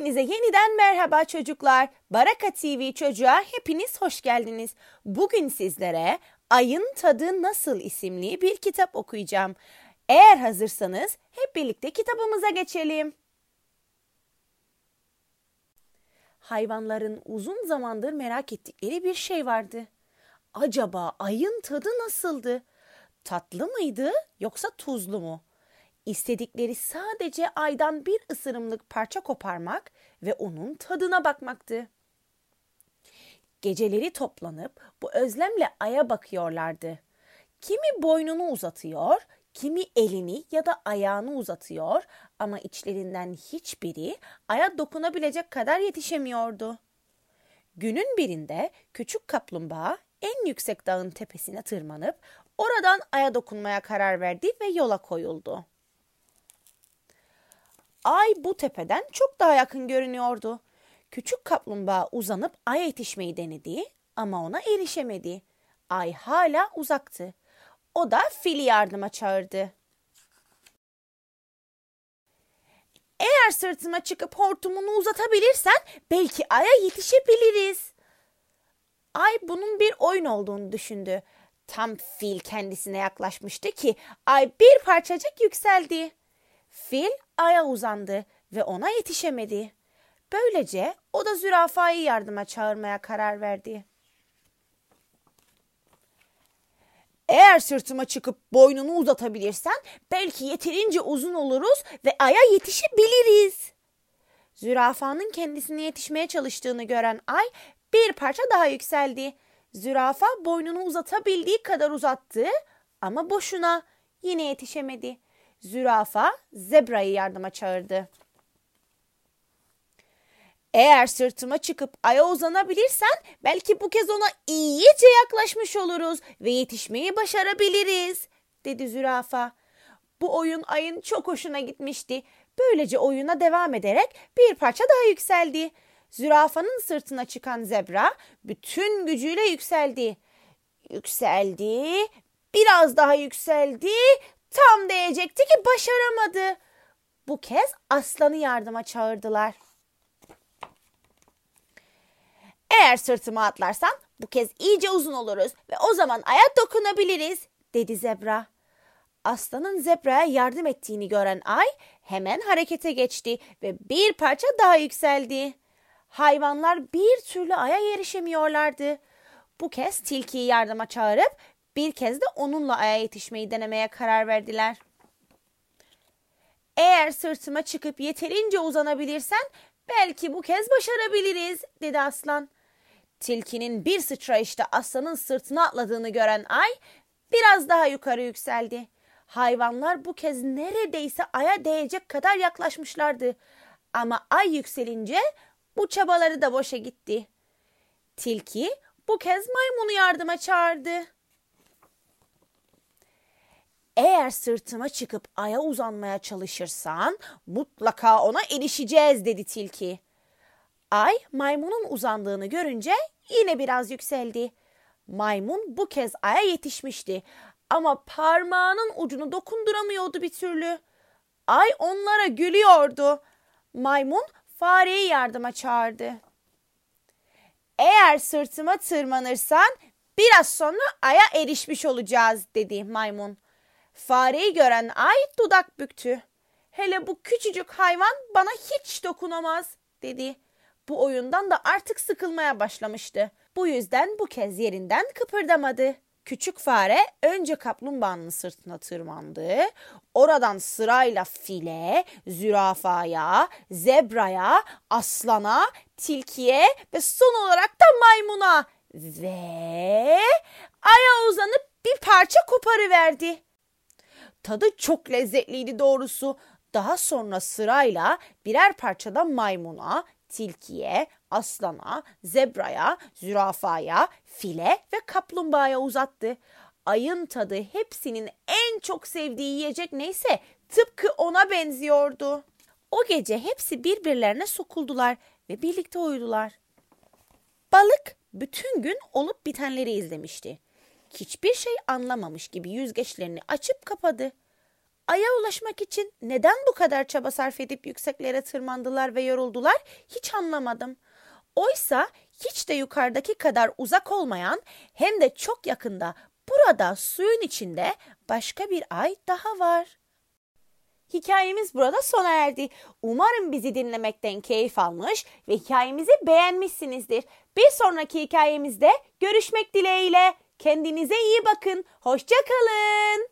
Hepinize yeniden merhaba çocuklar. Baraka TV çocuğa hepiniz hoş geldiniz. Bugün sizlere Ayın Tadı Nasıl isimli bir kitap okuyacağım. Eğer hazırsanız hep birlikte kitabımıza geçelim. Hayvanların uzun zamandır merak ettikleri bir şey vardı. Acaba ayın tadı nasıldı? Tatlı mıydı yoksa tuzlu mu? İstedikleri sadece aydan bir ısırımlık parça koparmak ve onun tadına bakmaktı. Geceleri toplanıp bu özlemle aya bakıyorlardı. Kimi boynunu uzatıyor, kimi elini ya da ayağını uzatıyor ama içlerinden hiçbiri aya dokunabilecek kadar yetişemiyordu. Günün birinde küçük kaplumbağa en yüksek dağın tepesine tırmanıp oradan aya dokunmaya karar verdi ve yola koyuldu. Ay bu tepeden çok daha yakın görünüyordu. Küçük kaplumbağa uzanıp aya yetişmeyi denedi ama ona erişemedi. Ay hala uzaktı. O da fili yardıma çağırdı. Eğer sırtıma çıkıp hortumunu uzatabilirsen belki aya yetişebiliriz. Ay bunun bir oyun olduğunu düşündü. Tam fil kendisine yaklaşmıştı ki ay bir parçacık yükseldi. Fil aya uzandı ve ona yetişemedi. Böylece o da zürafayı yardıma çağırmaya karar verdi. Eğer sırtıma çıkıp boynunu uzatabilirsen belki yeterince uzun oluruz ve aya yetişebiliriz. Zürafanın kendisine yetişmeye çalıştığını gören ay bir parça daha yükseldi. Zürafa boynunu uzatabildiği kadar uzattı ama boşuna yine yetişemedi. Zürafa zebrayı yardıma çağırdı. Eğer sırtıma çıkıp aya uzanabilirsen belki bu kez ona iyice yaklaşmış oluruz ve yetişmeyi başarabiliriz, dedi zürafa. Bu oyun ayın çok hoşuna gitmişti. Böylece oyuna devam ederek bir parça daha yükseldi. Zürafanın sırtına çıkan zebra bütün gücüyle yükseldi. Yükseldi, biraz daha yükseldi, tam değecekti ki başaramadı. Bu kez aslanı yardıma çağırdılar. Eğer sırtıma atlarsan bu kez iyice uzun oluruz ve o zaman ayak dokunabiliriz, dedi zebra. Aslanın zebraya yardım ettiğini gören ay hemen harekete geçti ve bir parça daha yükseldi. Hayvanlar bir türlü aya erişemiyorlardı. Bu kez tilkiyi yardıma çağırıp bir kez de onunla aya yetişmeyi denemeye karar verdiler. Eğer sırtıma çıkıp yeterince uzanabilirsen belki bu kez başarabiliriz, dedi aslan. Tilkinin bir sıçrayışta aslanın sırtına atladığını gören ay biraz daha yukarı yükseldi. Hayvanlar bu kez neredeyse aya değecek kadar yaklaşmışlardı. Ama ay yükselince bu çabaları da boşa gitti. Tilki bu kez maymunu yardıma çağırdı. Eğer sırtıma çıkıp aya uzanmaya çalışırsan mutlaka ona erişeceğiz dedi tilki. Ay maymunun uzandığını görünce yine biraz yükseldi. Maymun bu kez aya yetişmişti ama parmağının ucunu dokunduramıyordu bir türlü. Ay onlara gülüyordu. Maymun fareyi yardıma çağırdı. Eğer sırtıma tırmanırsan biraz sonra aya erişmiş olacağız dedi maymun. Fareyi gören ay dudak büktü. Hele bu küçücük hayvan bana hiç dokunamaz dedi. Bu oyundan da artık sıkılmaya başlamıştı. Bu yüzden bu kez yerinden kıpırdamadı. Küçük fare önce kaplumbağanın sırtına tırmandı. Oradan sırayla file, zürafaya, zebraya, aslana, tilkiye ve son olarak da maymuna ve aya uzanıp bir parça koparıverdi. Tadı çok lezzetliydi doğrusu. Daha sonra sırayla birer parçada maymuna, tilkiye, aslana, zebraya, zürafaya, file ve kaplumbağaya uzattı. Ayın tadı hepsinin en çok sevdiği yiyecek neyse tıpkı ona benziyordu. O gece hepsi birbirlerine sokuldular ve birlikte uyudular. Balık bütün gün olup bitenleri izlemişti hiçbir şey anlamamış gibi yüzgeçlerini açıp kapadı. Ay'a ulaşmak için neden bu kadar çaba sarf edip yükseklere tırmandılar ve yoruldular hiç anlamadım. Oysa hiç de yukarıdaki kadar uzak olmayan hem de çok yakında burada suyun içinde başka bir ay daha var. Hikayemiz burada sona erdi. Umarım bizi dinlemekten keyif almış ve hikayemizi beğenmişsinizdir. Bir sonraki hikayemizde görüşmek dileğiyle. Kendinize iyi bakın. Hoşçakalın.